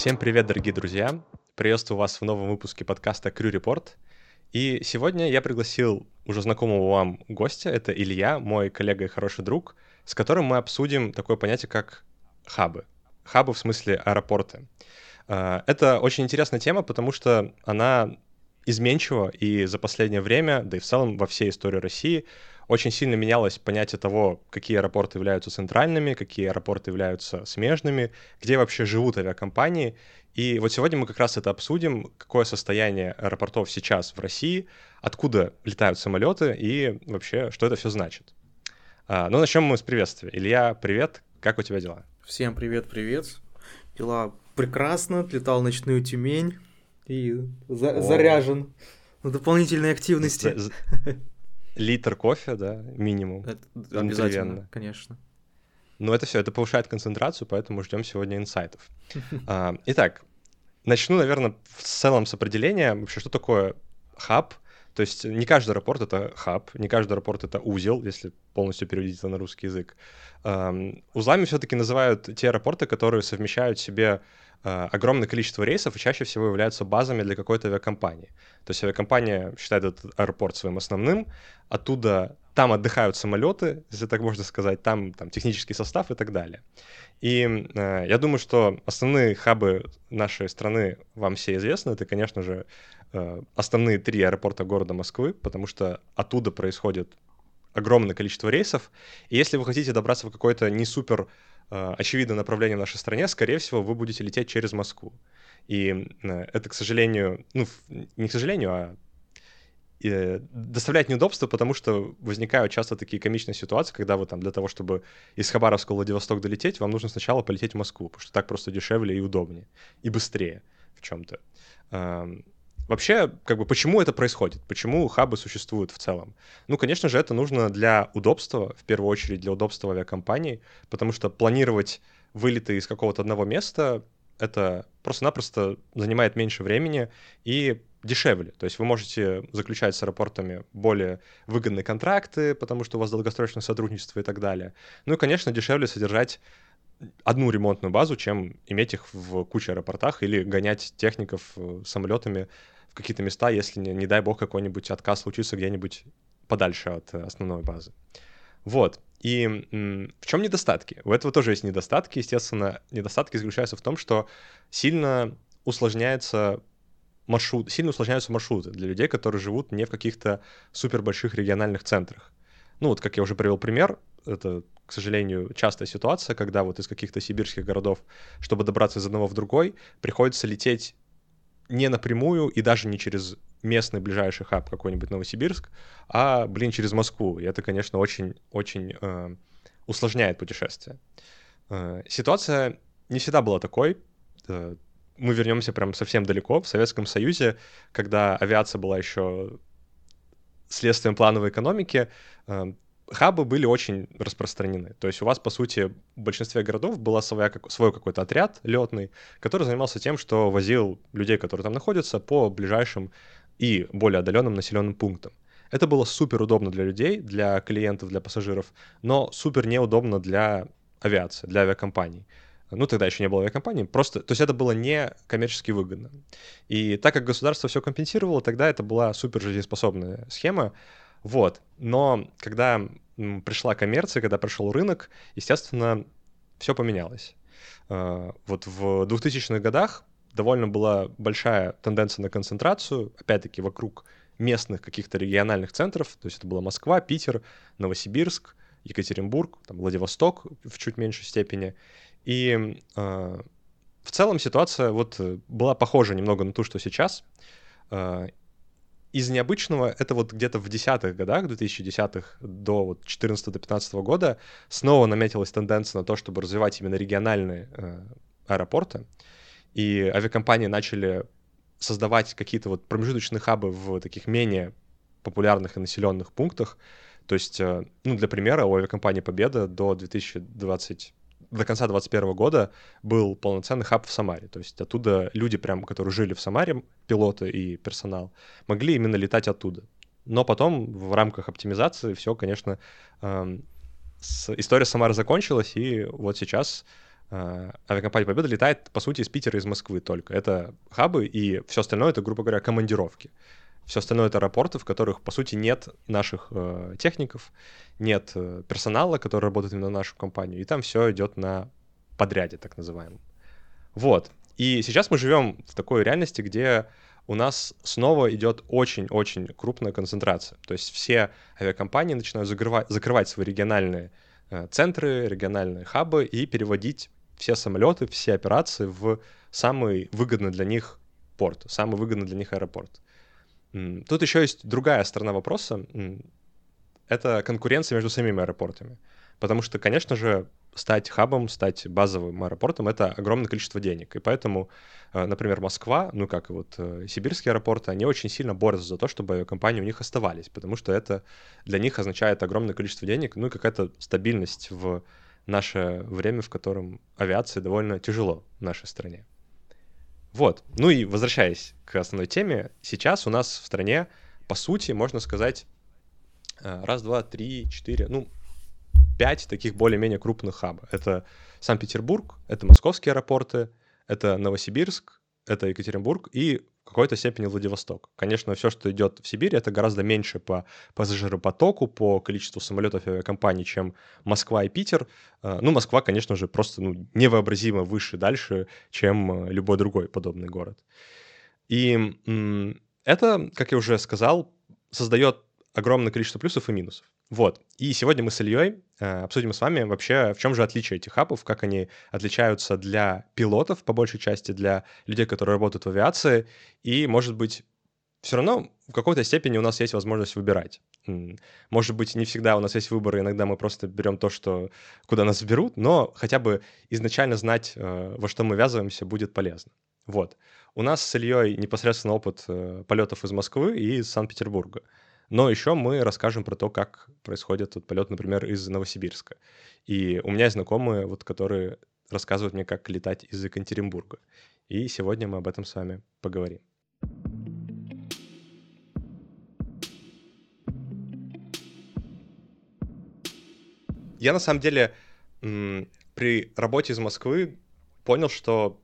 Всем привет, дорогие друзья! Приветствую вас в новом выпуске подкаста Крю Report. И сегодня я пригласил уже знакомого вам гостя, это Илья, мой коллега и хороший друг, с которым мы обсудим такое понятие, как хабы. Хабы в смысле аэропорты. А, это очень интересная тема, потому что она изменчива, и за последнее время, да и в целом во всей истории России, очень сильно менялось понятие того, какие аэропорты являются центральными, какие аэропорты являются смежными, где вообще живут авиакомпании. И вот сегодня мы как раз это обсудим, какое состояние аэропортов сейчас в России, откуда летают самолеты и вообще, что это все значит. А, ну, начнем мы с приветствия. Илья, привет, как у тебя дела? Всем привет-привет. Дела прекрасно, летал ночную Тюмень и за- заряжен на дополнительные активности. Литр кофе, да, минимум. Это обязательно, конечно. Но это все, это повышает концентрацию, поэтому ждем сегодня инсайтов. А, итак, начну, наверное, в целом с определения вообще, что такое хаб. То есть не каждый аэропорт — это хаб, не каждый аэропорт — это узел, если полностью переводить это на русский язык. Узлами все-таки называют те аэропорты, которые совмещают в себе огромное количество рейсов и чаще всего являются базами для какой-то авиакомпании. То есть авиакомпания считает этот аэропорт своим основным, оттуда там отдыхают самолеты, если так можно сказать, там, там технический состав и так далее. И э, я думаю, что основные хабы нашей страны вам все известны. Это, конечно же, э, основные три аэропорта города Москвы, потому что оттуда происходит огромное количество рейсов. И если вы хотите добраться в какой-то не супер э, очевидное направление в нашей стране, скорее всего, вы будете лететь через Москву. И э, это, к сожалению, ну, не к сожалению, а э, доставляет неудобства, потому что возникают часто такие комичные ситуации, когда вы там для того, чтобы из Хабаровска в Владивосток долететь, вам нужно сначала полететь в Москву, потому что так просто дешевле и удобнее, и быстрее в чем-то. Вообще, как бы, почему это происходит? Почему хабы существуют в целом? Ну, конечно же, это нужно для удобства, в первую очередь для удобства авиакомпаний, потому что планировать вылеты из какого-то одного места это просто-напросто занимает меньше времени и дешевле. То есть вы можете заключать с аэропортами более выгодные контракты, потому что у вас долгосрочное сотрудничество и так далее. Ну и, конечно, дешевле содержать одну ремонтную базу, чем иметь их в куче аэропортах или гонять техников э, самолетами в какие-то места, если, не, не дай бог, какой-нибудь отказ случится где-нибудь подальше от э, основной базы. Вот. И в чем недостатки? У этого тоже есть недостатки. Естественно, недостатки заключаются в том, что сильно усложняется маршрут, сильно усложняются маршруты для людей, которые живут не в каких-то супер больших региональных центрах. Ну вот, как я уже привел пример, это, к сожалению, частая ситуация, когда вот из каких-то сибирских городов, чтобы добраться из одного в другой, приходится лететь не напрямую и даже не через местный ближайший хаб какой-нибудь Новосибирск, а, блин, через Москву. И это, конечно, очень-очень э, усложняет путешествие. Э, ситуация не всегда была такой. Э, мы вернемся прям совсем далеко. В Советском Союзе, когда авиация была еще следствием плановой экономики, э, хабы были очень распространены. То есть у вас, по сути, в большинстве городов был свой какой-то отряд летный, который занимался тем, что возил людей, которые там находятся, по ближайшим и более отдаленным населенным пунктам. Это было супер удобно для людей, для клиентов, для пассажиров, но супер неудобно для авиации, для авиакомпаний. Ну, тогда еще не было авиакомпаний, просто, то есть это было не коммерчески выгодно. И так как государство все компенсировало, тогда это была супер жизнеспособная схема, вот. Но когда пришла коммерция, когда пришел рынок, естественно, все поменялось. А, вот в 2000-х годах довольно была большая тенденция на концентрацию, опять-таки вокруг местных каких-то региональных центров, то есть это была Москва, Питер, Новосибирск, Екатеринбург, там, Владивосток в чуть меньшей степени. И э, в целом ситуация вот была похожа немного на ту, что сейчас. Э, из необычного это вот где-то в десятых годах, 2010-х до вот 14 до года снова наметилась тенденция на то, чтобы развивать именно региональные э, аэропорты. И авиакомпании начали создавать какие-то вот промежуточные хабы в таких менее популярных и населенных пунктах. То есть, э, ну, для примера, у авиакомпании «Победа» до 2020 до конца 2021 года был полноценный хаб в Самаре. То есть оттуда люди, прям, которые жили в Самаре, пилоты и персонал, могли именно летать оттуда. Но потом в рамках оптимизации все, конечно, эм, история Самары закончилась, и вот сейчас э, авиакомпания Победа летает, по сути, из Питера, из Москвы только. Это хабы, и все остальное — это, грубо говоря, командировки. Все остальное — это аэропорты, в которых, по сути, нет наших э, техников, нет э, персонала, который работает именно на нашу компанию, и там все идет на подряде, так называемом. Вот. И сейчас мы живем в такой реальности, где у нас снова идет очень-очень крупная концентрация. То есть все авиакомпании начинают закрывать, закрывать свои региональные э, центры, региональные хабы и переводить все самолеты, все операции в самый выгодный для них порт, самый выгодный для них аэропорт. Тут еще есть другая сторона вопроса. Это конкуренция между самими аэропортами. Потому что, конечно же, стать хабом, стать базовым аэропортом — это огромное количество денег. И поэтому, э, например, Москва, ну как и вот э, сибирские аэропорты, они очень сильно борются за то, чтобы компании у них оставались, потому что это для них означает огромное количество денег, ну и какая-то стабильность в наше время, в котором авиации довольно тяжело в нашей стране. Вот. Ну и возвращаясь к основной теме, сейчас у нас в стране, по сути, можно сказать, э, раз, два, три, четыре, ну, пять таких более-менее крупных хаба. Это Санкт-Петербург, это московские аэропорты, это Новосибирск, это Екатеринбург и в какой-то степени Владивосток. Конечно, все, что идет в Сибирь, это гораздо меньше по пассажиропотоку, по количеству самолетов и авиакомпаний, чем Москва и Питер. Э, ну, Москва, конечно же, просто ну, невообразимо выше, дальше, чем э, любой другой подобный город. И это, как я уже сказал, создает огромное количество плюсов и минусов. Вот. И сегодня мы с Ильей обсудим с вами вообще, в чем же отличие этих хабов, как они отличаются для пилотов, по большей части, для людей, которые работают в авиации, и, может быть, все равно в какой-то степени у нас есть возможность выбирать. Может быть, не всегда у нас есть выбор, иногда мы просто берем то, что, куда нас берут, но хотя бы изначально знать, э, во что мы ввязываемся, будет полезно. Вот. У нас с Ильей непосредственно опыт э, полетов из Москвы и из Санкт-Петербурга. Но еще мы расскажем про то, как происходит вот полет, например, из Новосибирска. И у меня есть знакомые, вот, которые рассказывают мне, как летать из Екатеринбурга. И сегодня мы об этом с вами поговорим. Я на самом деле при работе из Москвы понял, что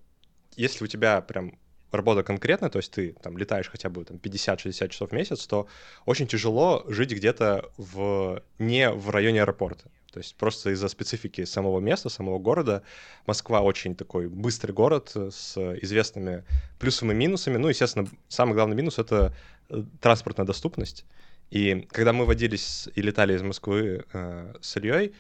если у тебя прям работа конкретная, то есть ты там летаешь хотя бы там 50-60 часов в месяц, то очень тяжело жить где-то в не в районе аэропорта. То есть просто из-за специфики самого места, самого города. Москва очень такой быстрый город с известными плюсами и минусами. Ну, естественно, самый главный минус — это э, транспортная доступность. И когда мы водились и летали из Москвы э, с Ильей,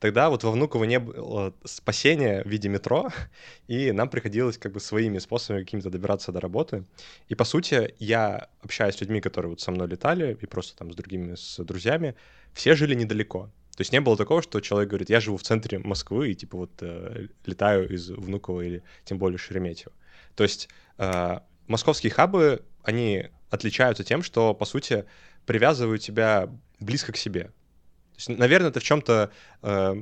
тогда вот во Внуково не было спасения в виде метро, и нам приходилось как бы своими способами какими-то добираться до работы. И, по сути, я общаюсь с людьми, которые вот со мной летали, и просто там с другими, с друзьями, все жили недалеко. То есть не было такого, что человек говорит, я живу в центре Москвы и типа вот э, летаю из Внуково или тем более Шереметьево. То есть э, московские хабы, они отличаются тем, что, по сути, привязывают тебя близко к себе. Есть, наверное, это в чем-то э,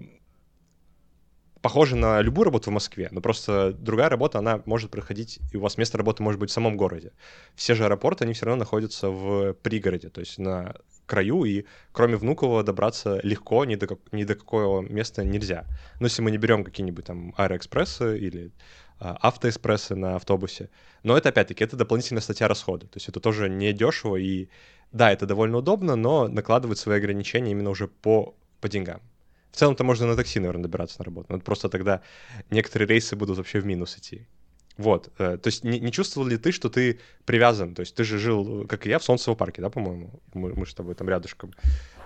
похоже на любую работу в Москве, но просто другая работа, она может проходить, и у вас место работы может быть в самом городе. Все же аэропорты, они все равно находятся в пригороде, то есть на краю, и кроме Внуково добраться легко, ни до, ни до какого места нельзя. Но если мы не берем какие-нибудь там аэроэкспрессы или а, автоэкспрессы на автобусе. Но это, опять-таки, это дополнительная статья расхода. То есть это тоже не дешево, и да, это довольно удобно, но накладывает свои ограничения именно уже по, по деньгам. В целом-то можно на такси, наверное, добираться на работу. Но просто тогда некоторые рейсы будут вообще в минус идти. Вот. Э, то есть не, не чувствовал ли ты, что ты привязан? То есть ты же жил, как и я, в Солнцево парке, да, по-моему? Мы, мы с тобой там рядышком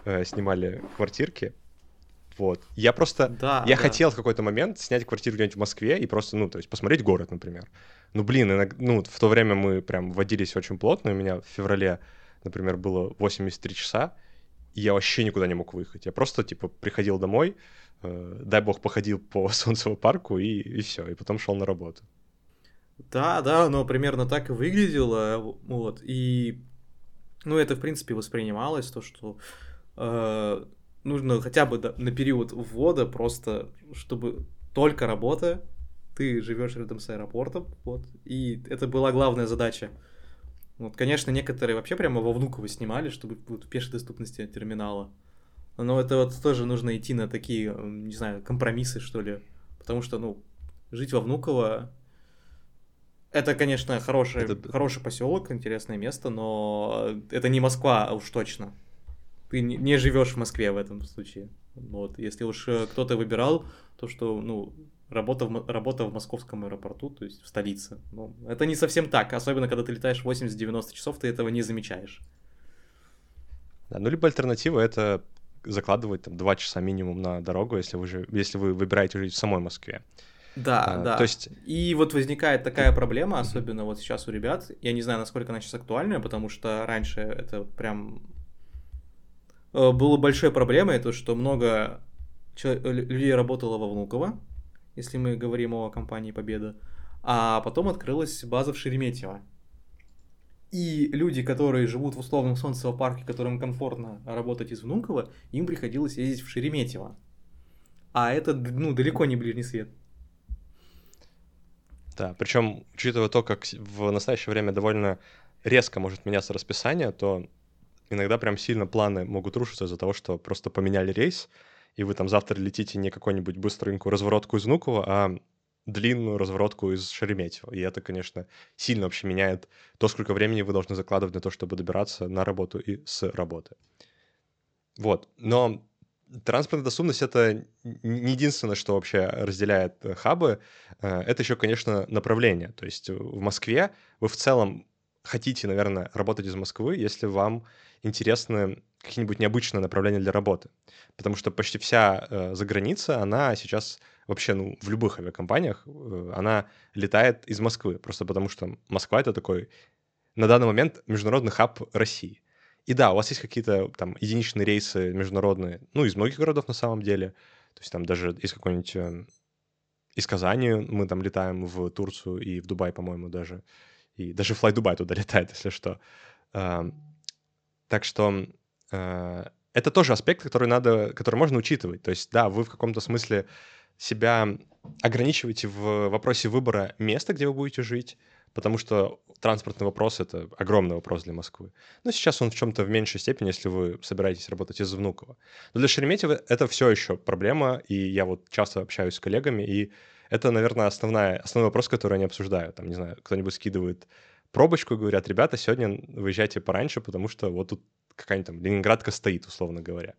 э, снимали квартирки. Вот. Я просто... Да, я да. хотел в какой-то момент снять квартиру где-нибудь в Москве и просто, ну, то есть посмотреть город, например. Ну, блин, иногда, ну, в то время мы прям водились очень плотно. У меня в феврале, например, было 83 часа, и я вообще никуда не мог выехать. Я просто, типа, приходил домой, э, дай бог, походил по Солнцевому парку, и, и все, и потом шел на работу. Да, да, но примерно так и выглядело, вот, и, ну, это, в принципе, воспринималось, то, что э, нужно хотя бы на период ввода просто, чтобы только работа, ты живешь рядом с аэропортом, вот, и это была главная задача. Вот, конечно, некоторые вообще прямо во Внуково снимали, чтобы вот, в пешей доступности терминала. Но это вот тоже нужно идти на такие, не знаю, компромиссы, что ли. Потому что, ну, жить во Внуково это, конечно, хороший, это... хороший поселок, интересное место, но это не Москва, а уж точно. Ты не живешь в Москве в этом случае. Вот, если уж э, кто-то выбирал, то что, ну, работа в, работа в московском аэропорту, то есть в столице. Ну, это не совсем так, особенно когда ты летаешь 80-90 часов, ты этого не замечаешь. Да, ну, либо альтернатива — это закладывать там 2 часа минимум на дорогу, если вы, же, если вы выбираете жить в самой Москве. Да, а, да. То есть... И вот возникает такая проблема, особенно вот сейчас у ребят. Я не знаю, насколько она сейчас актуальная, потому что раньше это прям было большой проблемой, то, что много людей работало во Внуково, если мы говорим о компании Победа, а потом открылась база в Шереметьево. И люди, которые живут в условном солнцевом парке, которым комфортно работать из Внуково, им приходилось ездить в Шереметьево. А это, ну, далеко не ближний свет. Да, причем, учитывая то, как в настоящее время довольно резко может меняться расписание, то иногда прям сильно планы могут рушиться из-за того, что просто поменяли рейс, и вы там завтра летите не какую-нибудь быстренькую разворотку из Внуково, а длинную разворотку из Шереметьево. И это, конечно, сильно вообще меняет то, сколько времени вы должны закладывать на то, чтобы добираться на работу и с работы. Вот. Но Транспортная доступность — это не единственное, что вообще разделяет э, хабы. Э, это еще, конечно, направление. То есть в Москве вы в целом хотите, наверное, работать из Москвы, если вам интересны какие-нибудь необычные направления для работы. Потому что почти вся э, заграница, она сейчас вообще, ну, в любых авиакомпаниях, э, она летает из Москвы. Просто потому что Москва — это такой на данный момент международный хаб России. И да, у вас есть какие-то там единичные рейсы международные, ну, из многих городов на самом деле. То есть там даже из какой-нибудь... Эм, из Казани мы там летаем в Турцию и в Дубай, по-моему, даже. И даже Fly Dubai туда летает, если что. Так что э, это тоже аспект, который надо, который можно учитывать. То есть, да, вы в каком-то смысле себя ограничиваете в вопросе выбора места, где вы будете жить, потому что транспортный вопрос — это огромный вопрос для Москвы. Но сейчас он в чем-то в меньшей степени, если вы собираетесь работать из Внуково. Но для Шереметьево это все еще проблема, и я вот часто общаюсь с коллегами, и это, наверное, основная, основной вопрос, который они обсуждают. Там, не знаю, кто-нибудь скидывает пробочку и говорят, ребята, сегодня выезжайте пораньше, потому что вот тут какая-нибудь там Ленинградка стоит, условно говоря.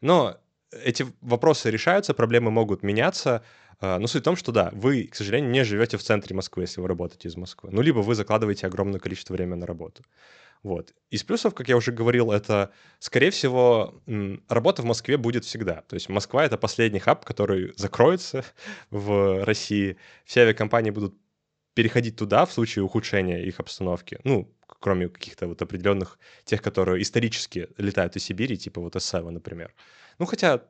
Но эти вопросы решаются, проблемы могут меняться, а, но суть в том, что да, вы, к сожалению, не живете в центре Москвы, если вы работаете из Москвы. Ну, либо вы закладываете огромное количество времени на работу. Вот. Из плюсов, как я уже говорил, это, скорее всего, работа в Москве будет всегда. То есть Москва — это последний хаб, который закроется в России. Все авиакомпании будут переходить туда в случае ухудшения их обстановки. Ну, кроме каких-то вот определенных тех, которые исторически летают из Сибири, типа вот S7, например. Ну, хотя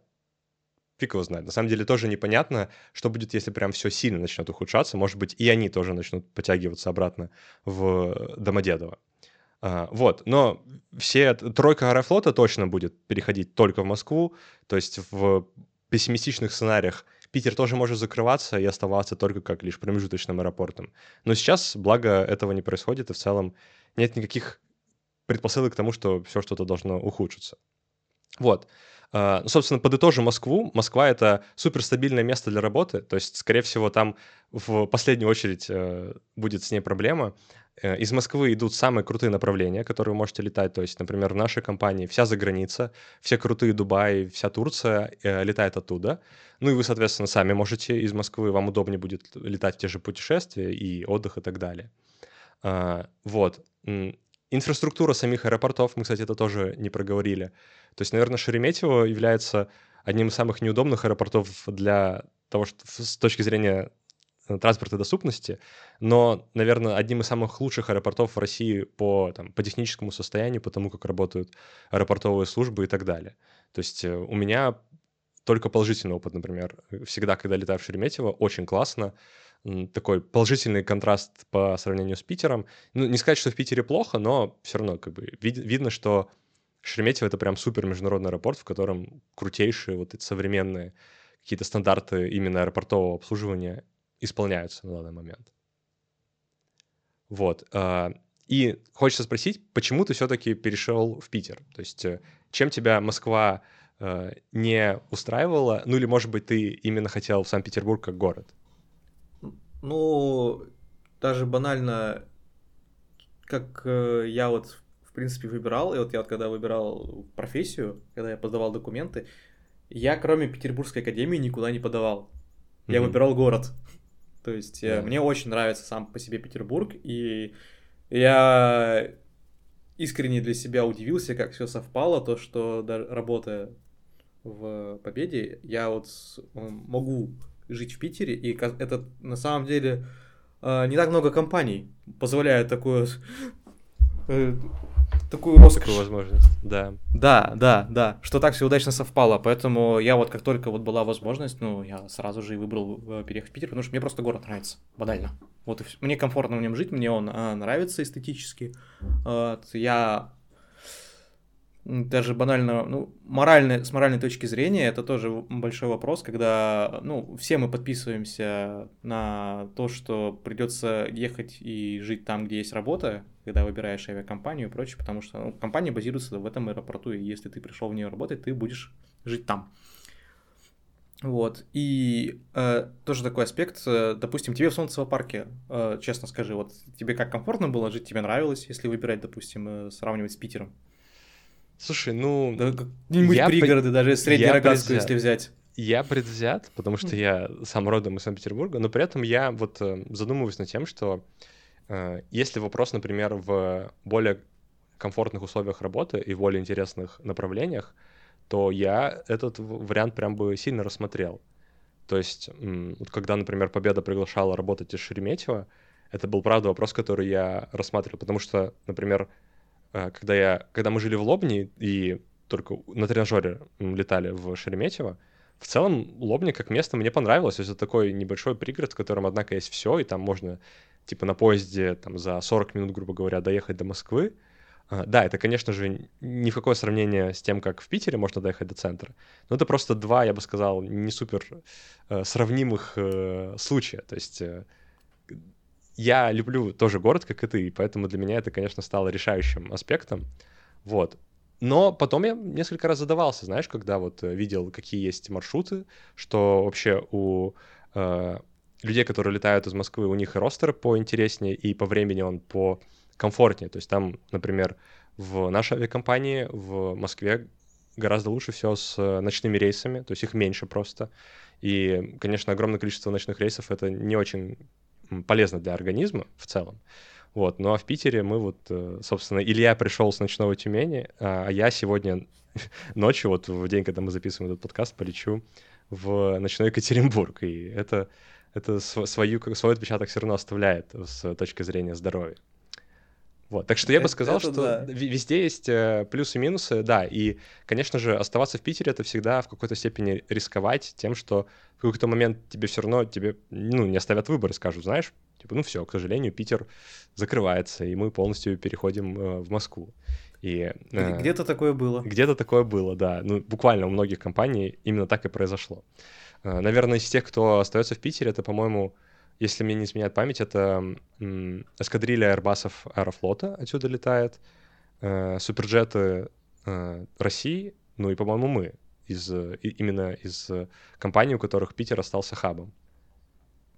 фиг его знает. На самом деле тоже непонятно, что будет, если прям все сильно начнет ухудшаться. Может быть, и они тоже начнут подтягиваться обратно в Домодедово. А, вот, но все, тройка Аэрофлота точно будет переходить только в Москву, то есть в пессимистичных сценариях Питер тоже может закрываться и оставаться только как лишь промежуточным аэропортом. Но сейчас, благо, этого не происходит, и в целом нет никаких предпосылок к тому, что все что-то должно ухудшиться. Вот. А, ну, собственно, подытожу Москву. Москва — это суперстабильное место для работы, то есть, скорее всего, там в последнюю очередь э, будет с ней проблема. Э, из Москвы идут самые крутые направления, которые вы можете летать. То есть, например, в нашей компании вся заграница, все крутые Дубай, вся Турция э, летает оттуда. Ну и вы, соответственно, сами можете из Москвы, вам удобнее будет летать в те же путешествия и отдых и так далее. А, вот. Инфраструктура самих аэропортов, мы, кстати, это тоже не проговорили. То есть, наверное, Шереметьево является одним из самых неудобных аэропортов для того, что с точки зрения транспорта доступности, но, наверное, одним из самых лучших аэропортов в России по, там, по техническому состоянию, по тому, как работают аэропортовые службы и так далее. То есть э, у меня только положительный опыт, например. Всегда, когда летаю в Шереметьево, очень классно такой положительный контраст по сравнению с Питером. Ну, не сказать, что в Питере плохо, но все равно как бы вид- видно, что Шереметьево — это прям супер международный аэропорт, в котором крутейшие вот эти современные какие-то стандарты именно аэропортового обслуживания исполняются на данный момент. Вот. А, и хочется спросить, почему ты все-таки перешел в Питер? То есть э, чем тебя Москва э, не устраивала? Ну или, может быть, ты именно хотел в Санкт-Петербург как город? Ну, даже банально, как э, я вот, в принципе, выбирал, и вот я вот когда выбирал профессию, когда я подавал документы, я кроме Петербургской академии никуда не подавал. Я mm-hmm. выбирал город. То есть yeah. мне очень нравится сам по себе Петербург, и я искренне для себя удивился, как все совпало, то, что даже работая в Победе, я вот могу жить в Питере, и это на самом деле э, не так много компаний позволяет такое э, такую роскошь. Такую возможность, да. Да, да, да, что так все удачно совпало, поэтому я вот как только вот была возможность, ну, я сразу же и выбрал э, переехать в Питер, потому что мне просто город нравится, банально. Вот и все. Мне комфортно в нем жить, мне он а, нравится эстетически. Вот, я даже банально, ну, морально, с моральной точки зрения, это тоже большой вопрос, когда, ну, все мы подписываемся на то, что придется ехать и жить там, где есть работа, когда выбираешь авиакомпанию и прочее, потому что ну, компания базируется в этом аэропорту, и если ты пришел в нее работать, ты будешь жить там. Вот, и э, тоже такой аспект, э, допустим, тебе в Солнцево парке, э, честно скажи, вот тебе как комфортно было жить, тебе нравилось, если выбирать, допустим, э, сравнивать с Питером? Слушай, ну... Да, какие-нибудь пригороды, при... даже среднерогатскую, если взять. Я предвзят, потому что я сам родом из Санкт-Петербурга, но при этом я вот э, задумываюсь над тем, что э, если вопрос, например, в более комфортных условиях работы и в более интересных направлениях, то я этот вариант прям бы сильно рассмотрел. То есть, вот когда, например, Победа приглашала работать из Шереметьево, это был, правда, вопрос, который я рассматривал, потому что, например, когда, я, когда мы жили в Лобни и только на тренажере летали в Шереметьево, в целом Лобни как место мне понравилось. Это такой небольшой пригород, в котором, однако, есть все, и там можно типа на поезде там, за 40 минут, грубо говоря, доехать до Москвы. А, да, это, конечно же, ни в какое сравнение с тем, как в Питере можно доехать до центра. Но это просто два, я бы сказал, не супер э, сравнимых э, случая. То есть э, я люблю тоже город, как и ты, поэтому для меня это, конечно, стало решающим аспектом. Вот. Но потом я несколько раз задавался, знаешь, когда вот э, видел, какие есть маршруты, что вообще у э, людей, которые летают из Москвы, у них и ростер поинтереснее, и по времени он по комфортнее. То есть там, например, в нашей авиакомпании в Москве гораздо лучше все с э, ночными рейсами, то есть их меньше просто. И, конечно, огромное количество ночных рейсов — это не очень полезно для организма в целом. Вот. Ну а в Питере мы вот, э, собственно, Илья пришел с ночного Тюмени, а, а я сегодня ночью, вот в день, когда мы записываем этот подкаст, полечу в ночной Екатеринбург. И это, это свою, свой отпечаток все равно оставляет с точки зрения здоровья. Вот, так что я бы сказал, это, что да. везде есть э, плюсы и минусы, да, и, конечно же, оставаться в Питере это всегда в какой-то степени рисковать тем, что в какой-то момент тебе все равно тебе, ну, не оставят выбор и скажут, знаешь, типа, ну все, к сожалению, Питер закрывается, и мы полностью переходим э, в Москву. И, э, где-то такое было. Где-то такое было, да. Ну, буквально у многих компаний именно так и произошло. Наверное, из тех, кто остается в Питере, это, по-моему, если мне не изменяет память, это эскадрилья Airbusов Аэрофлота отсюда летает, э, суперджеты э, России, ну и, по-моему, мы из, именно из компаний, у которых Питер остался хабом.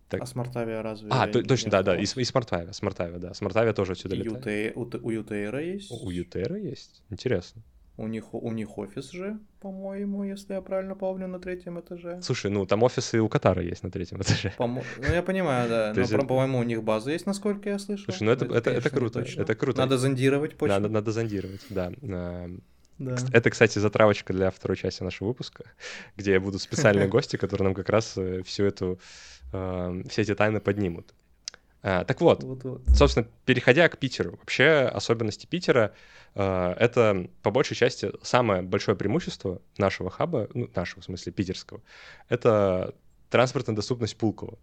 Так. А Смартавия разве? А, то, точно, да, да, и, и Смартавия, Смартавия, да, Смартавия тоже отсюда и летает. У, у Ютейра есть? У Ютейра есть, интересно. У них, у них офис же, по-моему, если я правильно помню, на третьем этаже. Слушай, ну там офисы у Катара есть на третьем этаже. По ну, я понимаю, да. Но, это... по-моему, у них база есть, насколько я слышал. Слушай, ну это, это, это, это круто. Это круто. Надо зондировать почву. Надо, надо зондировать, да. Да. Это, кстати, затравочка для второй части нашего выпуска, где будут специальные гости, которые нам как раз э, всю эту, э, все эти тайны поднимут. А, так вот, вот, вот, собственно, переходя к Питеру, вообще особенности Питера э, это по большей части самое большое преимущество нашего хаба, ну, нашего в смысле питерского, это транспортная доступность Пулково.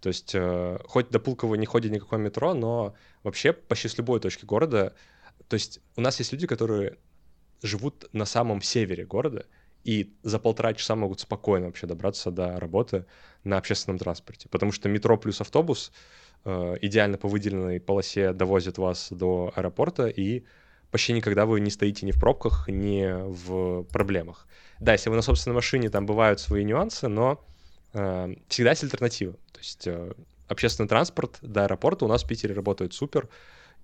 То есть э, хоть до Пулково не ходит никакое метро, но вообще почти с любой точки города, то есть у нас есть люди, которые живут на самом севере города, и за полтора часа могут спокойно вообще добраться до работы на общественном транспорте. Потому что метро плюс автобус э, идеально по выделенной полосе довозят вас до аэропорта, и почти никогда вы не стоите ни в пробках, ни в проблемах. Да, если вы на собственной машине, там бывают свои нюансы, но э, всегда есть альтернатива. То есть э, общественный транспорт до аэропорта у нас в Питере работает супер,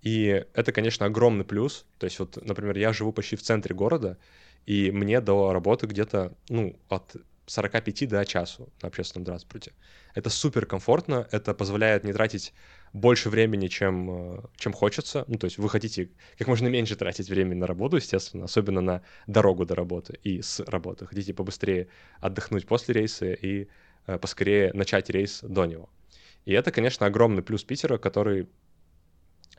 и это, конечно, огромный плюс. То есть вот, например, я живу почти в центре города, и мне до работы где-то, ну, от 45 до часу на общественном транспорте. Это супер комфортно, это позволяет не тратить больше времени, чем, э, чем хочется. Ну, то есть вы хотите как можно меньше тратить времени на работу, естественно, особенно на дорогу до работы и с работы. Хотите побыстрее отдохнуть после рейса и э, поскорее начать рейс до него. И это, конечно, огромный плюс Питера, который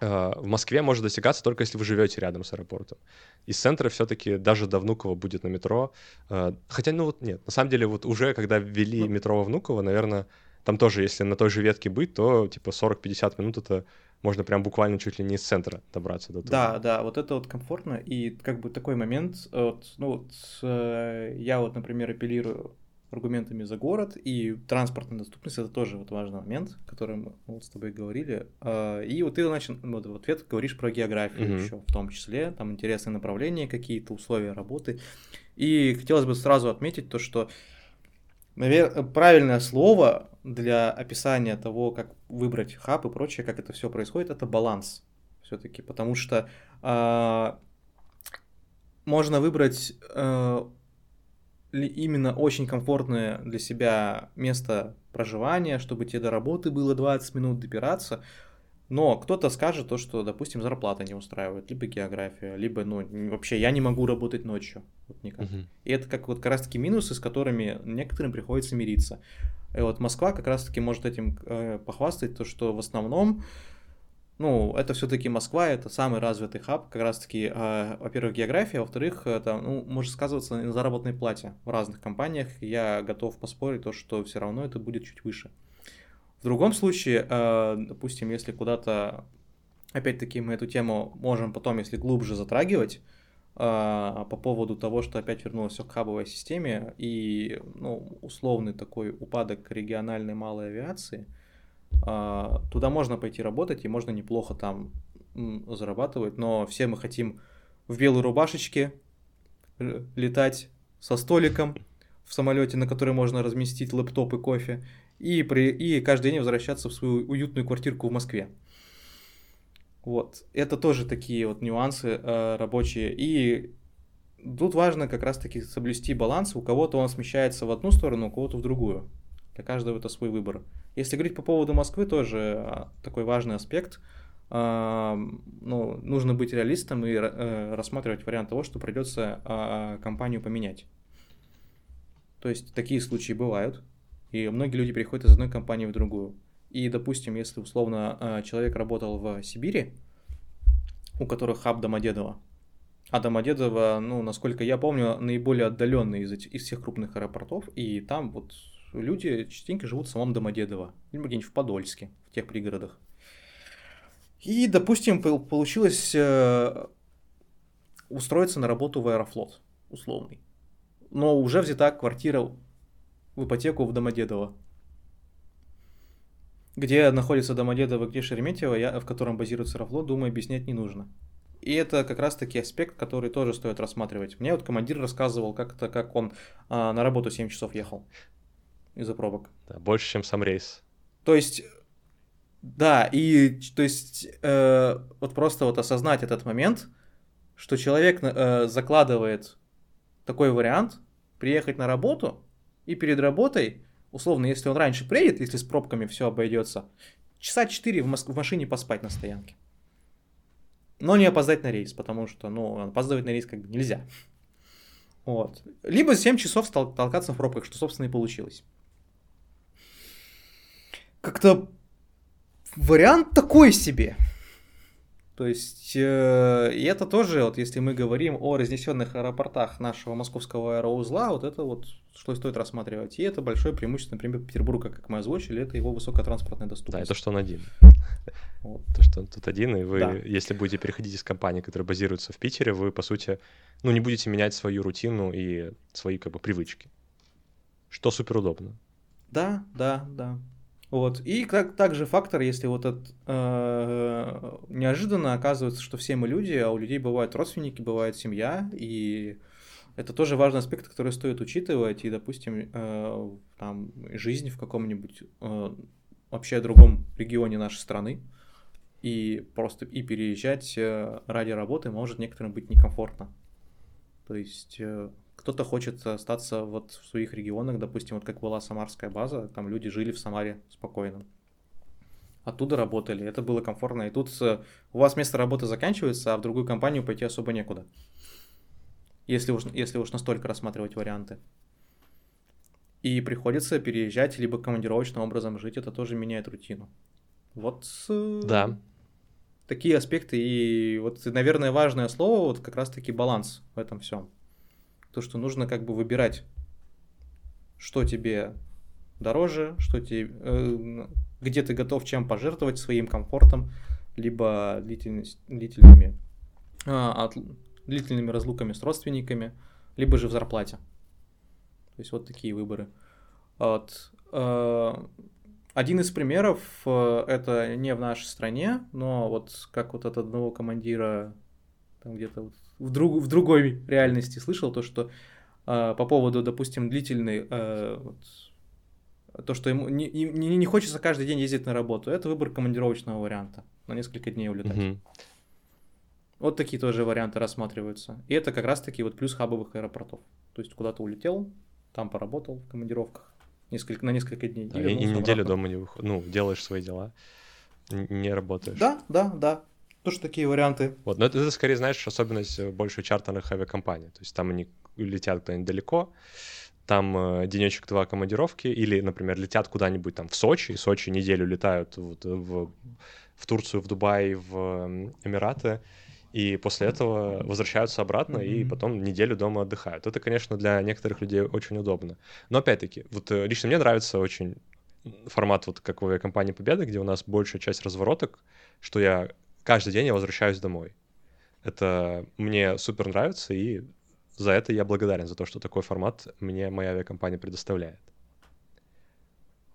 в Москве может достигаться только если вы живете рядом с аэропортом. Из центра все-таки даже до Внуково будет на метро. Э, хотя, ну вот нет, на самом деле вот уже когда ввели ну метро во Внуково, наверное, там тоже, если на той же ветке быть, то типа 40-50 минут это можно прям буквально чуть ли не из центра добраться до туда. Да, да, вот это вот комфортно. И как бы такой момент, вот, ну вот э, я вот, например, апеллирую аргументами за город, и транспортная доступность это тоже вот важный момент, который мы вот с тобой говорили. А, и вот ты начал, вот в ответ говоришь про географию mm-hmm. еще, в том числе, там интересные направления, какие-то условия работы. И хотелось бы сразу отметить то, что Наверное, правильное слово для описания того, как выбрать хаб и прочее, как это все происходит, это баланс все-таки, потому что э, можно выбрать э, именно очень комфортное для себя место проживания, чтобы тебе до работы было 20 минут добираться, но кто-то скажет то, что, допустим, зарплата не устраивает, либо география, либо, ну, вообще я не могу работать ночью. Вот никак. Uh-huh. И это как вот как раз-таки минусы, с которыми некоторым приходится мириться. И вот Москва как раз-таки может этим э, похвастать, то, что в основном, ну, это все-таки Москва, это самый развитый хаб, как раз-таки, э, во-первых, география, во-вторых, это, ну, может сказываться на заработной плате в разных компаниях. Я готов поспорить то, что все равно это будет чуть выше. В другом случае, э, допустим, если куда-то, опять-таки, мы эту тему можем потом, если глубже затрагивать, э, по поводу того, что опять вернулось все к хабовой системе и ну, условный такой упадок региональной малой авиации, туда можно пойти работать и можно неплохо там зарабатывать, но все мы хотим в белой рубашечке летать со столиком в самолете, на который можно разместить лэптоп и кофе, и, при, и каждый день возвращаться в свою уютную квартирку в Москве. Вот. Это тоже такие вот нюансы э, рабочие. И тут важно как раз-таки соблюсти баланс. У кого-то он смещается в одну сторону, у кого-то в другую. Для каждого это свой выбор. Если говорить по поводу Москвы, тоже а, такой важный аспект. Э, ну, нужно быть реалистом и э, рассматривать вариант того, что придется э, компанию поменять. То есть такие случаи бывают. И многие люди переходят из одной компании в другую. И, допустим, если условно а, человек работал в Сибири, у которых хаб Домодедово, а Домодедово, ну, насколько я помню, наиболее отдаленный из, из всех крупных аэропортов, и там вот люди частенько живут в самом Домодедово, либо где-нибудь в Подольске, в тех пригородах. И, допустим, получилось э, устроиться на работу в Аэрофлот, условный. Но уже взята квартира в ипотеку в Домодедово. Где находится Домодедово, где Шереметьево, я, в котором базируется Рафлот, думаю, объяснять не нужно. И это как раз-таки аспект, который тоже стоит рассматривать. Мне вот командир рассказывал, как это, как он а, на работу 7 часов ехал из-за пробок. Да, больше, чем сам рейс. То есть, да, и то есть э, вот просто вот осознать этот момент, что человек э, закладывает такой вариант, приехать на работу, и перед работой, условно, если он раньше приедет, если с пробками все обойдется, часа 4 в, Моск- в машине поспать на стоянке. Но не опоздать на рейс, потому что, ну, опаздывать на рейс как бы нельзя. Вот. Либо 7 часов тол- толкаться в пробках, что, собственно, и получилось. Как-то вариант такой себе. То есть, э, и это тоже, вот если мы говорим о разнесенных аэропортах нашего московского аэроузла, вот это вот что стоит рассматривать. И это большое преимущество, например, Петербурга, как мы озвучили, это его высокая транспортная доступность. Да, это что он один. Вот. То, что он тут один, и вы, да. если будете переходить из компании, которая базируется в Питере, вы, по сути, ну, не будете менять свою рутину и свои, как бы, привычки. Что супер удобно. Да, да, да. Вот. И как, также фактор, если вот это э, неожиданно оказывается, что все мы люди, а у людей бывают родственники, бывает семья, и это тоже важный аспект, который стоит учитывать, и, допустим, э, там, жизнь в каком-нибудь э, вообще другом регионе нашей страны, и просто и переезжать э, ради работы может некоторым быть некомфортно. То есть э, кто-то хочет остаться вот в своих регионах, допустим, вот как была Самарская база, там люди жили в Самаре спокойно. Оттуда работали, это было комфортно. И тут у вас место работы заканчивается, а в другую компанию пойти особо некуда. Если уж, если уж настолько рассматривать варианты. И приходится переезжать, либо командировочным образом жить, это тоже меняет рутину. Вот да. такие аспекты. И вот, наверное, важное слово, вот как раз-таки баланс в этом всем. То, что нужно как бы выбирать, что тебе дороже, что тебе, э, где ты готов чем пожертвовать своим комфортом, либо длительными, а, от, длительными разлуками с родственниками, либо же в зарплате. То есть вот такие выборы. Вот. Э, один из примеров э, это не в нашей стране, но вот как вот от одного командира там где-то вот в, друг, в другой реальности слышал то, что э, по поводу, допустим, длительной вот, то, что ему не, не, не хочется каждый день ездить на работу, это выбор командировочного варианта, на несколько дней улетать. Угу. Вот такие тоже варианты рассматриваются. И это как раз-таки вот плюс хабовых аэропортов. То есть куда-то улетел, там поработал в командировках несколько, на несколько дней. Да, и, и неделю обратно. дома не выходишь, ну, делаешь свои дела, не работаешь. Да, да, да. Тоже такие варианты. Вот, но это, это скорее, знаешь, особенность э, больше чартерных авиакомпаний. То есть там они летят куда-нибудь далеко, там э, денечек-два командировки, или, например, летят куда-нибудь там в Сочи, и Сочи неделю летают вот, в, в Турцию, в Дубай, в Эмираты, и после этого возвращаются обратно mm-hmm. и потом неделю дома отдыхают. Это, конечно, для некоторых людей очень удобно. Но опять-таки, вот э, лично мне нравится очень формат вот как в авиакомпании Победа, где у нас большая часть развороток, что я каждый день я возвращаюсь домой. Это мне супер нравится, и за это я благодарен, за то, что такой формат мне моя авиакомпания предоставляет.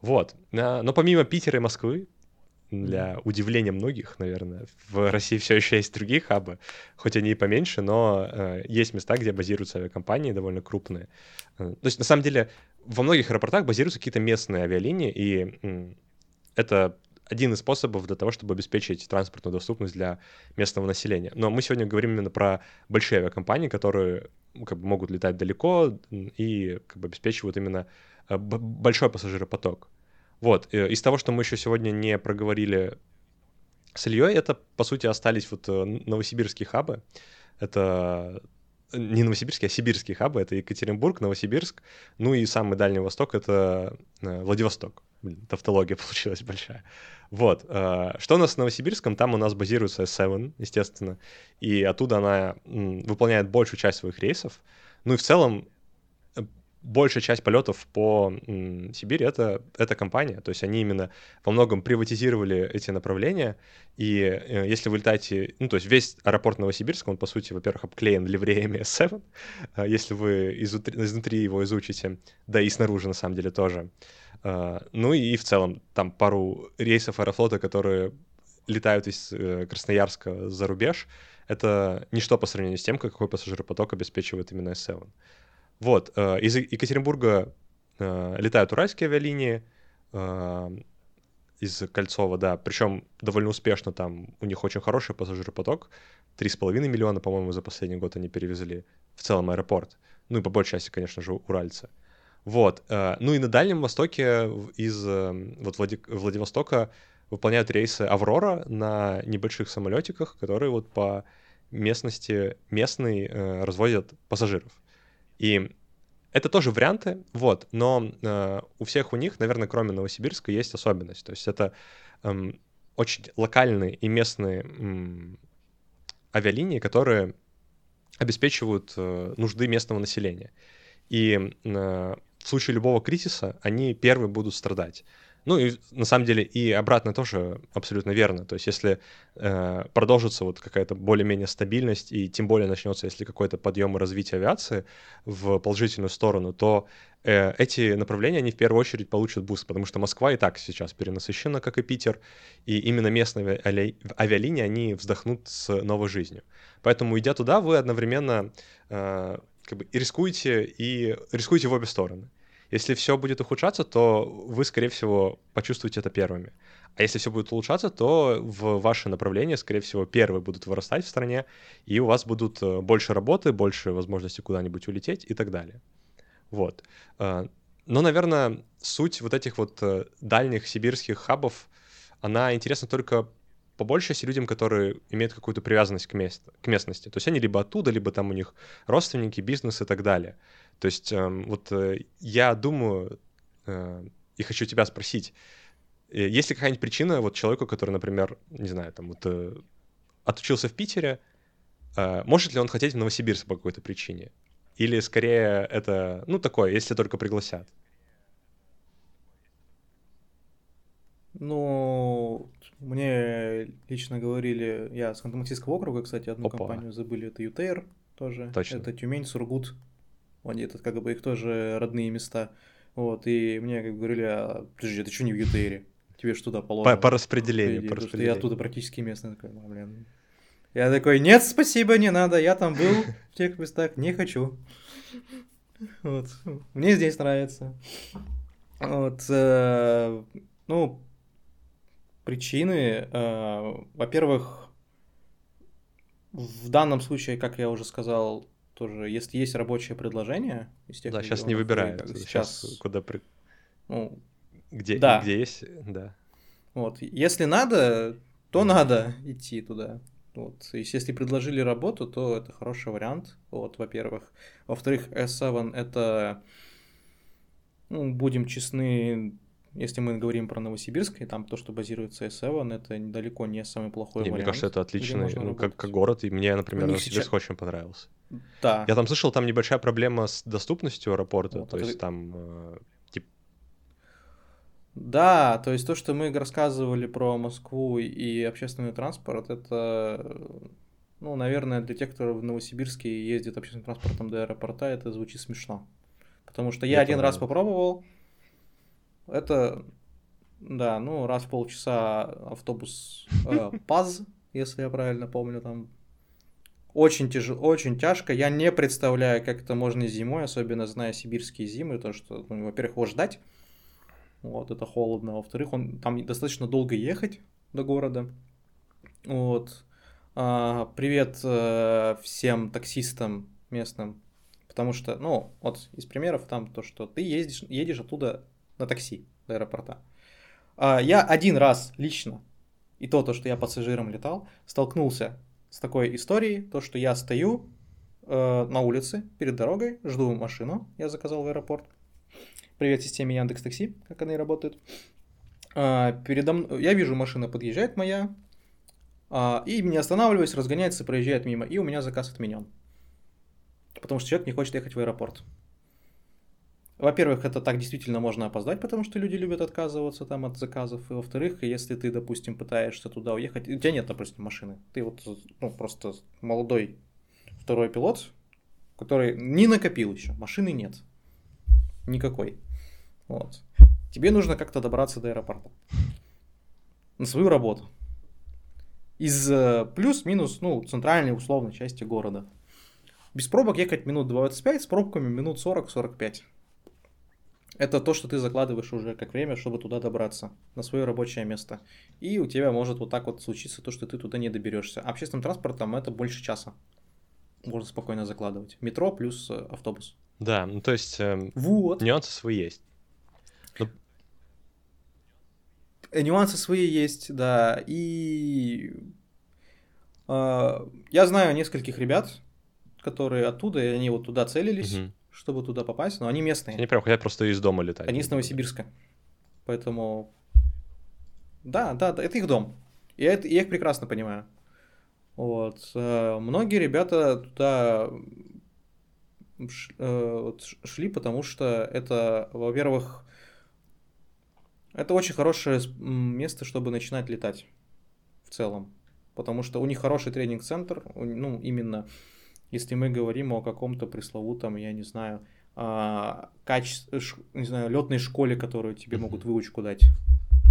Вот. Но помимо Питера и Москвы, для удивления многих, наверное. В России все еще есть другие хабы, хоть они и поменьше, но э, есть места, где базируются авиакомпании довольно крупные. Э, то есть, на самом деле, во многих аэропортах базируются какие-то местные авиалинии, и э, это один из способов для того, чтобы обеспечить транспортную доступность для местного населения. Но мы сегодня говорим именно про большие авиакомпании, которые ну, как бы, могут летать далеко и как бы, обеспечивают именно э, большой пассажиропоток. Вот, э, из того, что мы еще сегодня не проговорили с Ильей, это, по сути, остались вот э, новосибирские хабы. Это не новосибирские, а сибирские хабы. Это Екатеринбург, Новосибирск. Ну и самый Дальний Восток — это Владивосток. Блин, тавтология получилась большая. Вот. Что у нас в Новосибирском? Там у нас базируется S7, естественно. И оттуда она выполняет большую часть своих рейсов. Ну и в целом большая часть полетов по Сибири это, это компания. То есть они именно во многом приватизировали эти направления. И э, если вы летаете... Ну, то есть весь аэропорт Новосибирска, он, по сути, во-первых, обклеен ливреями S7. А если вы изнутри, изнутри его изучите, да и снаружи, на самом деле, тоже. А, ну и в целом там пару рейсов Аэрофлота, которые летают из э, Красноярска за рубеж, это ничто по сравнению с тем, какой пассажиропоток обеспечивает именно S7. Вот, э, из Екатеринбурга э, летают уральские авиалинии, э, из Кольцова, да, причем довольно успешно там, у них очень хороший пассажиропоток, 3,5 миллиона, по-моему, за последний год они перевезли в целом аэропорт, ну и по большей части, конечно же, уральцы. Вот, ну и на Дальнем Востоке из вот Влади... Владивостока выполняют рейсы «Аврора» на небольших самолетиках, которые вот по местности местный развозят пассажиров. И это тоже варианты, вот, но э, у всех у них, наверное, кроме Новосибирска, есть особенность. То есть это э, очень локальные и местные э, авиалинии, которые обеспечивают э, нужды местного населения. И э, в случае любого кризиса они первые будут страдать. Ну и на самом деле и обратно тоже абсолютно верно. То есть если э, продолжится вот какая-то более-менее стабильность и тем более начнется, если какой-то подъем и развитие авиации в положительную сторону, то э, эти направления они в первую очередь получат boost, потому что Москва и так сейчас перенасыщена, как и Питер, и именно местные ави- авиалинии они вздохнут с новой жизнью. Поэтому идя туда, вы одновременно э, как бы и рискуете и рискуете в обе стороны. Если все будет ухудшаться, то вы, скорее всего, почувствуете это первыми. А если все будет улучшаться, то в ваше направление, скорее всего, первые будут вырастать в стране, и у вас будут э, больше работы, больше возможности куда-нибудь улететь и так далее. Вот. Э, но, наверное, суть вот этих вот э, дальних сибирских хабов, она интересна только по большей части людям, которые имеют какую-то привязанность к, мест, к местности. То есть они либо оттуда, либо там у них родственники, бизнес и так далее. То есть эм, вот я думаю и хочу тебя спросить, Э, есть ли какая-нибудь причина вот человеку, который, например, не знаю, там вот э, отучился в Питере, э, может ли он хотеть в Новосибирск по какой-то причине? Или скорее это, ну, такое, если только пригласят? Ну, мне лично говорили, я с Ханты-Мансийского округа, кстати, одну Опа. компанию забыли, это ЮТР тоже. Точно. Это Тюмень, Сургут. Они, это как бы их тоже родные места. Вот, и мне как бы говорили, а, подожди, ты что не в ЮТРе? тебе что туда положено. По, по распределению. По распределению. я оттуда практически местный. Такой, ну, блин. Я такой, нет, спасибо, не надо, я там был в тех местах, не хочу. Вот. Мне здесь нравится. Вот, э, ну, причины, э, во-первых, в данном случае, как я уже сказал, тоже, если есть рабочее предложение из тех Да, сейчас не выбирают. Сейчас, сейчас куда при... Ну, где, да. где есть, да. Вот, если надо, то надо идти туда. Вот. То есть, если предложили работу, то это хороший вариант, вот, во-первых. Во-вторых, S7 это, ну, будем честны, если мы говорим про Новосибирск, и там то, что базируется S7, это далеко не самый плохой не, вариант. Мне кажется, это отличный, ну, как, как город, и мне, например, Новосибирск сейчас... очень понравился. Да. Я там слышал, там небольшая проблема с доступностью аэропорта, вот, то это... есть там э, да, то есть то, что мы рассказывали про Москву и общественный транспорт, это, ну, наверное, для тех, кто в Новосибирске ездит общественным транспортом до аэропорта, это звучит смешно. Потому что я, я один понимаю. раз попробовал, это, да, ну, раз в полчаса автобус э, ПАЗ, если я правильно помню, там очень тяжело, очень тяжко. Я не представляю, как это можно зимой, особенно зная сибирские зимы, то что, ну, во-первых, его ждать, вот, это холодно. Во-вторых, он там достаточно долго ехать до города. Вот. А, привет а, всем таксистам местным. Потому что, ну, вот из примеров там то, что ты ездишь, едешь оттуда на такси до аэропорта. А, я один раз лично, и то, то, что я пассажиром летал, столкнулся с такой историей, то, что я стою э, на улице перед дорогой, жду машину, я заказал в аэропорт, Привет системе Яндекс Такси, как она и работает. А, передо мной, я вижу, машина подъезжает моя, а, и не останавливаясь, разгоняется, проезжает мимо, и у меня заказ отменен. Потому что человек не хочет ехать в аэропорт. Во-первых, это так действительно можно опоздать, потому что люди любят отказываться там от заказов. И во-вторых, если ты, допустим, пытаешься туда уехать, у тебя нет, допустим, машины. Ты вот ну, просто молодой второй пилот, который не накопил еще, машины нет. Никакой. Вот. Тебе нужно как-то добраться до аэропорта. На свою работу. Из э, плюс-минус, ну, центральной условной части города. Без пробок ехать минут 25, с пробками минут 40-45. Это то, что ты закладываешь уже как время, чтобы туда добраться, на свое рабочее место. И у тебя может вот так вот случиться то, что ты туда не доберешься. Общественным транспортом это больше часа. Можно спокойно закладывать. Метро плюс э, автобус. Да, ну то есть э, вот. нюансы свои есть. Э, нюансы свои есть, да. И э, я знаю нескольких ребят, которые оттуда, и они вот туда целились, угу. Чтобы туда попасть, но они местные. Они прям хотят просто из дома летать. Они из Новосибирска. Поэтому... Да, да, да, это их дом. И я, я их прекрасно понимаю. Вот. Э, многие ребята туда э, шли, потому что это, во-первых, это очень хорошее место, чтобы начинать летать в целом. Потому что у них хороший тренинг-центр, ну, именно если мы говорим о каком-то пресловутом, я не знаю, а, каче... не знаю, летной школе, которую тебе могут выучку дать,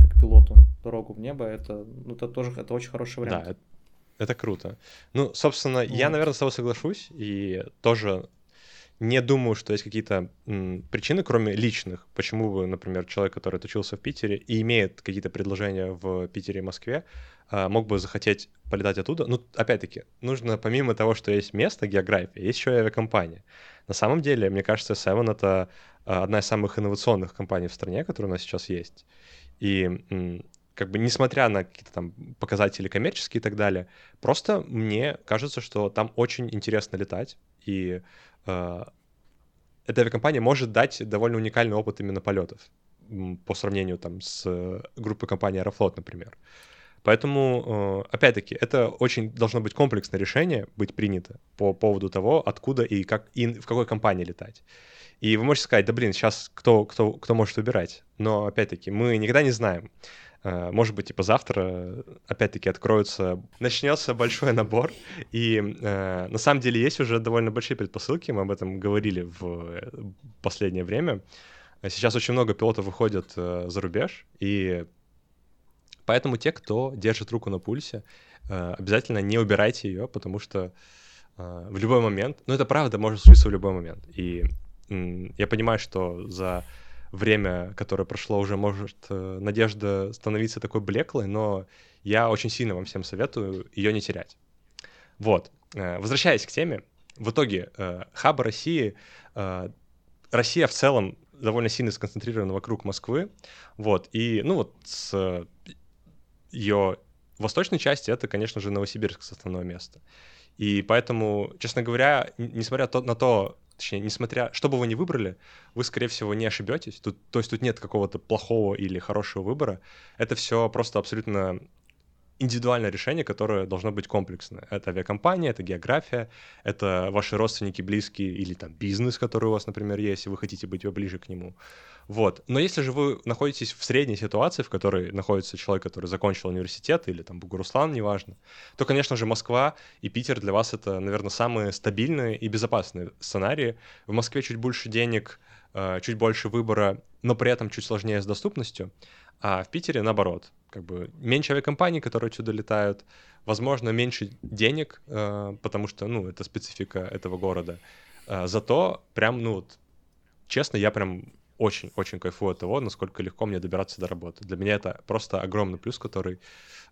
как пилоту, дорогу в небо, это, ну, это тоже это очень хороший вариант. Да, это, это круто. Ну, собственно, вот. я, наверное, с тобой соглашусь, и тоже не думаю, что есть какие-то причины, кроме личных, почему бы, например, человек, который отучился в Питере и имеет какие-то предложения в Питере и Москве, а, мог бы захотеть полетать оттуда. Ну, опять-таки, нужно помимо того, что есть место, география, есть еще и авиакомпания. На самом деле, мне кажется, Seven — это а, одна из самых инновационных компаний в стране, которая у нас сейчас есть. И как бы несмотря на какие-то там показатели коммерческие и так далее, просто мне кажется, что там очень интересно летать, и э, эта авиакомпания может дать довольно уникальный опыт именно полетов по сравнению там с группой компании Аэрофлот, например. Поэтому, э, опять-таки, это очень должно быть комплексное решение быть принято по поводу того, откуда и как и в какой компании летать. И вы можете сказать, да блин, сейчас кто, кто, кто может выбирать? Но, опять-таки, мы никогда не знаем. Э, может быть, типа завтра опять-таки откроется, начнется большой набор, и э, на самом деле есть уже довольно большие предпосылки, мы об этом говорили в э, последнее время. Сейчас очень много пилотов выходят э, за рубеж, и поэтому те, кто держит руку на пульсе, э, обязательно не убирайте ее, потому что э, в любой момент, ну это правда может случиться в любой момент, и э, я понимаю, что за время, которое прошло, уже может э, надежда становиться такой блеклой, но я очень сильно вам всем советую ее не терять. Вот. Э, возвращаясь к теме, в итоге э, хаба России, Россия в целом довольно сильно сконцентрирована вокруг Москвы, вот, и, ну вот, с ее восточной части это, конечно же, Новосибирск основное место. И поэтому, честно говоря, несмотря на то, точнее, несмотря, что бы вы ни выбрали, вы, скорее всего, не ошибетесь. Тут, то есть тут нет какого-то плохого или хорошего выбора. Это все просто абсолютно индивидуальное решение, которое должно быть комплексное. Это авиакомпания, это география, это ваши родственники, близкие или там бизнес, который у вас, например, есть, и вы хотите быть ближе к нему. Вот. Но если же вы находитесь в средней ситуации, в которой находится человек, который закончил университет или там Бугуруслан, неважно, то, конечно же, Москва и Питер для вас это, наверное, самые стабильные и безопасные сценарии. В Москве чуть больше денег, э, чуть больше выбора, но при этом чуть сложнее с доступностью. А в Питере наоборот, как бы меньше авиакомпаний, которые отсюда летают, возможно, меньше денег, э, потому что, ну, это специфика этого города. Э, зато прям, ну, вот, честно, я прям очень-очень кайфую от того, насколько легко мне добираться до работы. Для меня это просто огромный плюс, который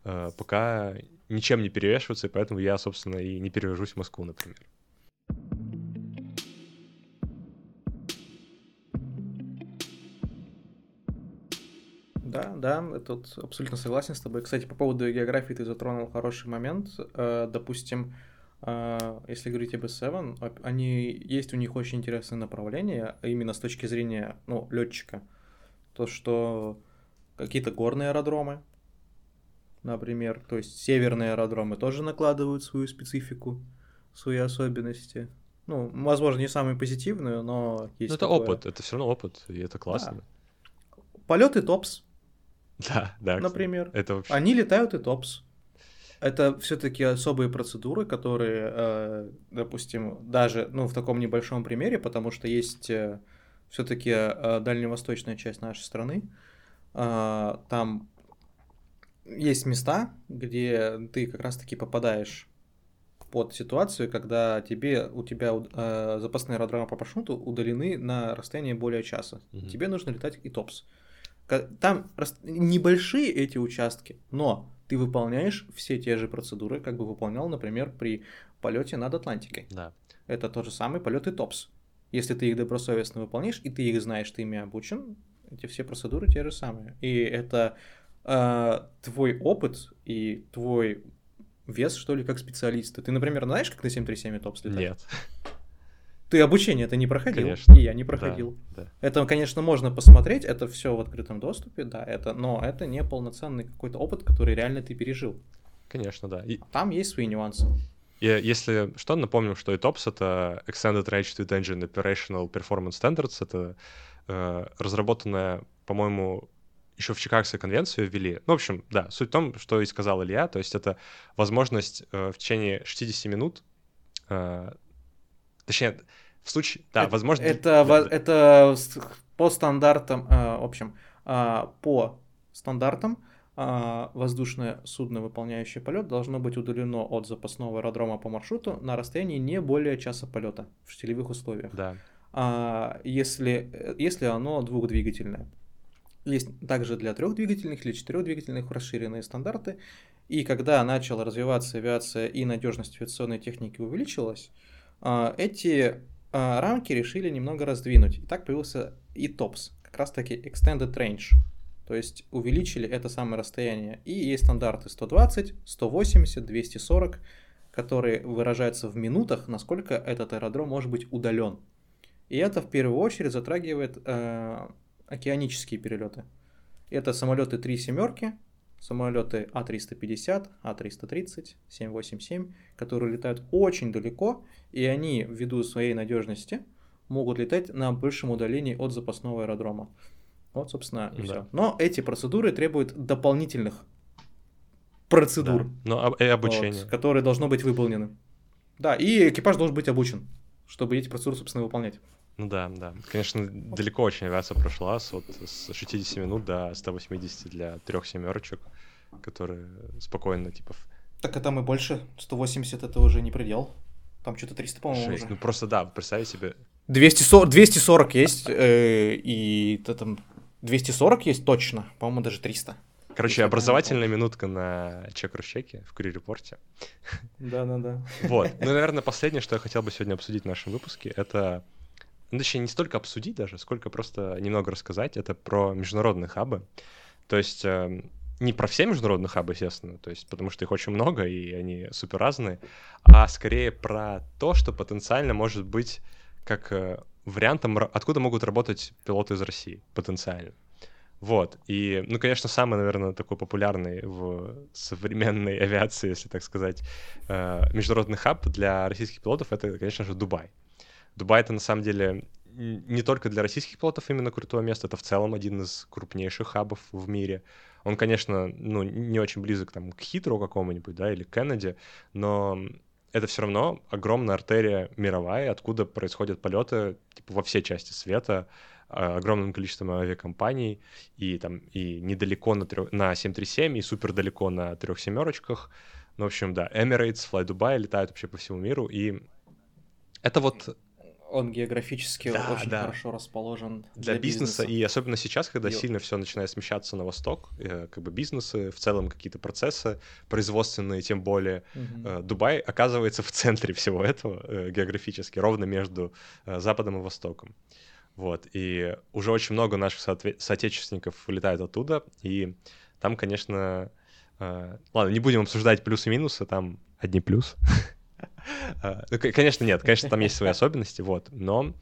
э, пока ничем не перевешивается, и поэтому я, собственно, и не перевожусь в Москву, например. Да, да, я тут абсолютно согласен с тобой. Кстати, по поводу географии ты затронул хороший момент. Э, допустим, если говорить об S7, они, есть у них очень интересное направление, а именно с точки зрения ну, летчика. То, что какие-то горные аэродромы, например, то есть северные аэродромы тоже накладывают свою специфику, свои особенности. Ну, возможно, не самые позитивные, но есть. Ну, это такое. опыт, это все равно опыт, и это классно. Да. Полеты топс. Да, да. Например. Это вообще... Они летают и топс. Это все-таки особые процедуры, которые, э, допустим, даже ну, в таком небольшом примере, потому что есть э, все-таки э, дальневосточная часть нашей страны, там есть места, где ты как раз-таки попадаешь под ситуацию, когда тебе, у тебя э, запасные аэродромы по маршруту удалены на расстояние более часа. Угу. Тебе нужно летать и топс. Там небольшие эти участки, но ты выполняешь все те же процедуры, как бы выполнял, например, при полете над Атлантикой. Да. Это тот же самый полет и ТОПС. Если ты их добросовестно выполняешь, и ты их знаешь, ты ими обучен, эти все процедуры те же самые. И это э, твой опыт и твой вес, что ли, как специалиста. Ты, например, знаешь, как на 737 ТОПС летать? Нет. Ты обучение это не проходил, конечно. и я не проходил. Да, да. Это, конечно, можно посмотреть, это все в открытом доступе, да, это, но это не полноценный какой-то опыт, который реально ты пережил. Конечно, да. И... Там есть свои нюансы. И если что, напомним, что ETOPS — это Extended Range Tweet Engine Operational Performance Standards. Это э, разработанная, по-моему, еще в Чикагской конвенции ввели. Ну, в общем, да, суть в том, что и сказал Илья, то есть это возможность э, в течение 60 минут э, Точнее, в случае... Да, это, возможно... Это, да, это по стандартам, э, в общем, э, по стандартам а, воздушное судно, выполняющее полет, должно быть удалено от запасного аэродрома по маршруту на расстоянии не более часа полета в штилевых условиях. Да. А, если, если оно двухдвигательное. Есть также для трехдвигательных или четырехдвигательных расширенные стандарты. И когда начала развиваться авиация и надежность авиационной техники увеличилась, а, эти а, рамки решили немного раздвинуть. И так появился и TOPS, как раз таки Extended Range. То есть увеличили это самое расстояние. И есть стандарты 120, 180, 240, которые выражаются в минутах, насколько этот аэродром может быть удален. И это в первую очередь затрагивает э, океанические перелеты. Это самолеты 3 семерки, самолеты А350, А330, 787, которые летают очень далеко, и они, ввиду своей надежности, могут летать на большем удалении от запасного аэродрома. Вот, собственно, и да. все. Но эти процедуры требуют дополнительных процедур. Да. Но и обучение. Вот, которые должно быть выполнены. Да, и экипаж должен быть обучен, чтобы эти процедуры, собственно, выполнять. Ну да, да. Конечно, далеко очень авиация прошла с, вот, с 60 минут до 180 для трех семерочек, которые спокойно, типа... Так а там и больше. 180 это уже не предел. Там что-то 300, по-моему, уже. Ну просто да, представь себе. 240, 240 есть, э, и это там 240 есть точно, по-моему, даже 300. Короче, образовательная минутка на чек-ручеке в Кури-репорте. Да-да-да. Вот. Ну, наверное, последнее, что я хотел бы сегодня обсудить в нашем выпуске, это ну, точнее, не столько обсудить даже, сколько просто немного рассказать, это про международные хабы. То есть э, не про все международные хабы, естественно, то есть потому что их очень много, и они супер разные, а скорее про то, что потенциально может быть как э, вариантом, откуда могут работать пилоты из России потенциально. Вот. И, ну, конечно, самый, наверное, такой популярный в современной авиации, если так сказать, э, международный хаб для российских пилотов это, конечно же, Дубай. Дубай это на самом деле не только для российских пилотов именно крутое место, это в целом один из крупнейших хабов в мире. Он, конечно, ну, не очень близок там, к Хитру какому-нибудь, да, или Кеннеди, но это все равно огромная артерия мировая, откуда происходят полеты типа, во все части света, а, огромным количеством авиакомпаний, и там и недалеко на, трё... на 737, и супер далеко на трех семерочках. Ну, в общем, да, Emirates, Fly Dubai летают вообще по всему миру, и это вот он географически да, очень да. хорошо расположен для, для бизнеса. бизнеса. И особенно сейчас, когда и... сильно все начинает смещаться на восток, э, как бы бизнесы, в целом какие-то процессы производственные, тем более угу. Дубай оказывается в центре всего этого э, географически, ровно между Западом и Востоком. Вот, и уже очень много наших соотве- соотечественников вылетают оттуда, и там, конечно, ладно, не будем обсуждать плюсы и минусы, там одни плюсы. А, ну, конечно, нет, конечно, там есть свои особенности, вот, но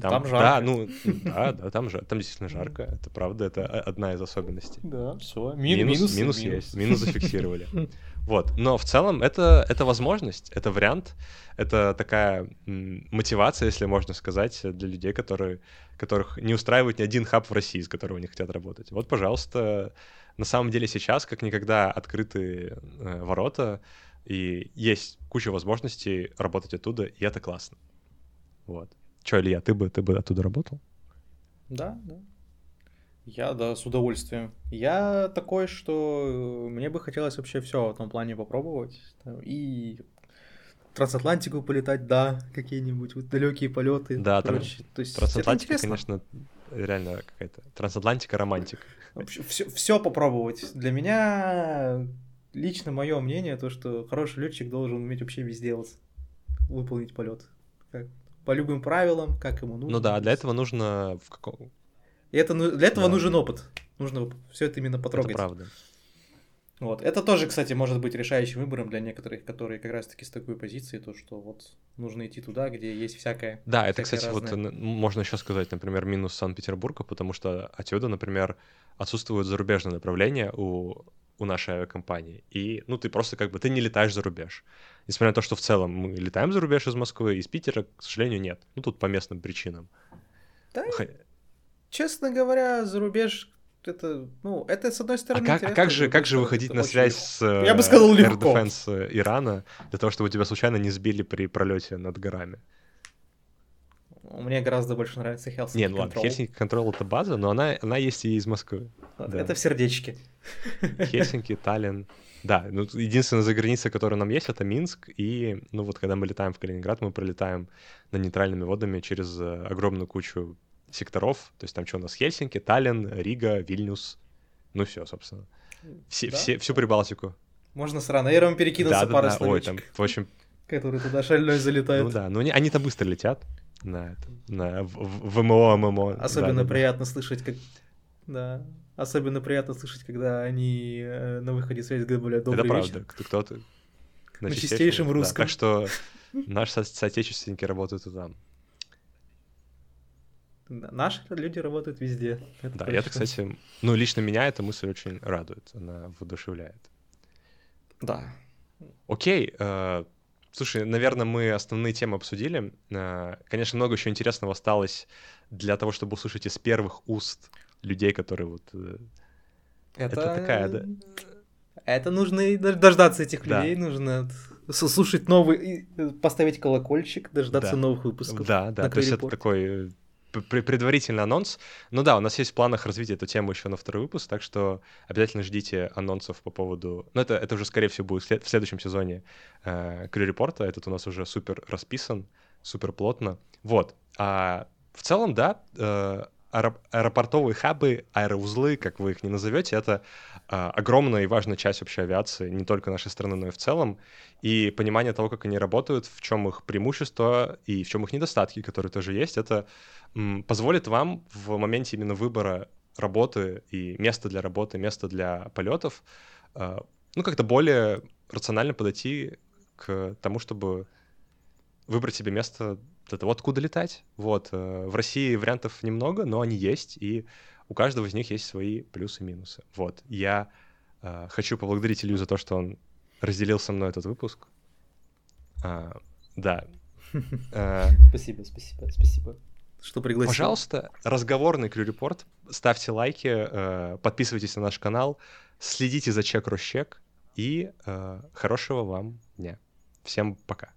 там, там жарко. Да, ну, да, да, там, там действительно жарко, это правда, это одна из особенностей. Да, все, Ми- минус, минус, минус есть, минус зафиксировали. Вот, но в целом это, это возможность, это вариант, это такая мотивация, если можно сказать, для людей, которые, которых не устраивает ни один хаб в России, с которого они хотят работать. Вот, пожалуйста, на самом деле сейчас как никогда открыты э, ворота, и есть куча возможностей работать оттуда, и это классно. Вот. Че, Илья, ты бы, ты бы оттуда работал? Да, да. Я, да, с удовольствием. Я такой, что мне бы хотелось вообще все в этом плане попробовать. И трансатлантику полетать, да, какие-нибудь вот далекие полеты. Да, короче. То есть трансатлантика, конечно, реально какая-то трансатлантика романтика. Все, все попробовать. Для меня лично мое мнение, то, что хороший летчик должен уметь вообще везде делать, выполнить полет. Как, по любым правилам, как ему нужно. Ну да, для этого нужно в каком... И это, ну, для этого да. нужен опыт. Нужно все это именно потрогать. Это правда. Вот. Это тоже, кстати, может быть решающим выбором для некоторых, которые как раз-таки с такой позиции, то, что вот нужно идти туда, где есть всякое. Да, это, кстати, разное. вот можно еще сказать, например, минус Санкт-Петербурга, потому что отсюда, например, отсутствуют зарубежные направления у у нашей авиакомпании. И, ну, ты просто как бы, ты не летаешь за рубеж. Несмотря на то, что в целом мы летаем за рубеж из Москвы, из Питера, к сожалению, нет. Ну, тут по местным причинам. Да, Х... честно говоря, за рубеж это, ну, это с одной стороны. А как, а как же, как же выходить на связь с Я бы сказал, Air Defense Ирана для того, чтобы тебя случайно не сбили при пролете над горами? Мне гораздо больше нравится Helsinki Не, ну ладно. Helsinki Control — это база, но она, она есть и из Москвы. Вот, да. Это в сердечке. Хельсинки, Таллин. Да, ну единственная заграница, которая нам есть, это Минск. И, ну вот, когда мы летаем в Калининград, мы пролетаем на нейтральными водами через э, огромную кучу секторов. То есть там что у нас? Хельсинки, Таллин, Рига, Вильнюс. Ну все, собственно. Все, Да? все, всю Прибалтику. Можно с Ранейром перекинуться Да, пару да. Ой, там, в общем, который туда шальной залетает. ну да. Ну они- они-то быстро летят на, это, на в- в- ВМО, ММО. Особенно Да, да, да. приятно слышать, как... Да. Особенно приятно слышать, когда они э, на выходе связи говорят «Добрый Это вечер». правда. Кто- Кто-то На чистейшем да. русском. Так что наши со- соотечественники работают и там. Да, Наши люди работают везде. Это Да, точно. это, кстати, ну, лично меня эта мысль очень радует, она воодушевляет. Да. Окей, э, слушай, наверное, мы основные темы обсудили. Э, конечно, много еще интересного осталось для того, чтобы услышать из первых уст людей, которые вот... э, Это, такая, да? Это нужно дождаться этих Да. людей, нужно слушать новый, э, поставить колокольчик, дождаться Да. новых выпусков. Да, да, то есть это такой э, предварительный анонс. Ну да, у нас есть в планах развить эту тему еще на второй выпуск, так что обязательно ждите анонсов по поводу... Ну это, это уже, скорее всего, будет в след- в следующем сезоне э, Репорта. Этот у нас уже супер расписан, супер плотно. Вот. А в целом, да, э, аэропортовые хабы, аэроузлы, как вы их не назовете, это а, огромная и важная часть вообще авиации, не только нашей страны, но и в целом. И понимание того, как они работают, в чем их преимущества и в чем их недостатки, которые тоже есть, это м, позволит вам в моменте именно выбора работы и места для работы, места для полетов, а, ну, как-то более рационально подойти к тому, чтобы выбрать себе место для того, откуда летать. Вот. э, В России вариантов немного, но они есть, и у каждого из них есть свои плюсы и минусы. Вот. Я э, хочу поблагодарить Илью за то, что он разделил со мной этот выпуск. А, да. Э, Спасибо, спасибо, спасибо. Что пригласил. Пожалуйста, разговорный Крю-репорт. Ставьте лайки, э, подписывайтесь на наш канал, следите за чек-росчек и э, хорошего вам дня. Всем пока.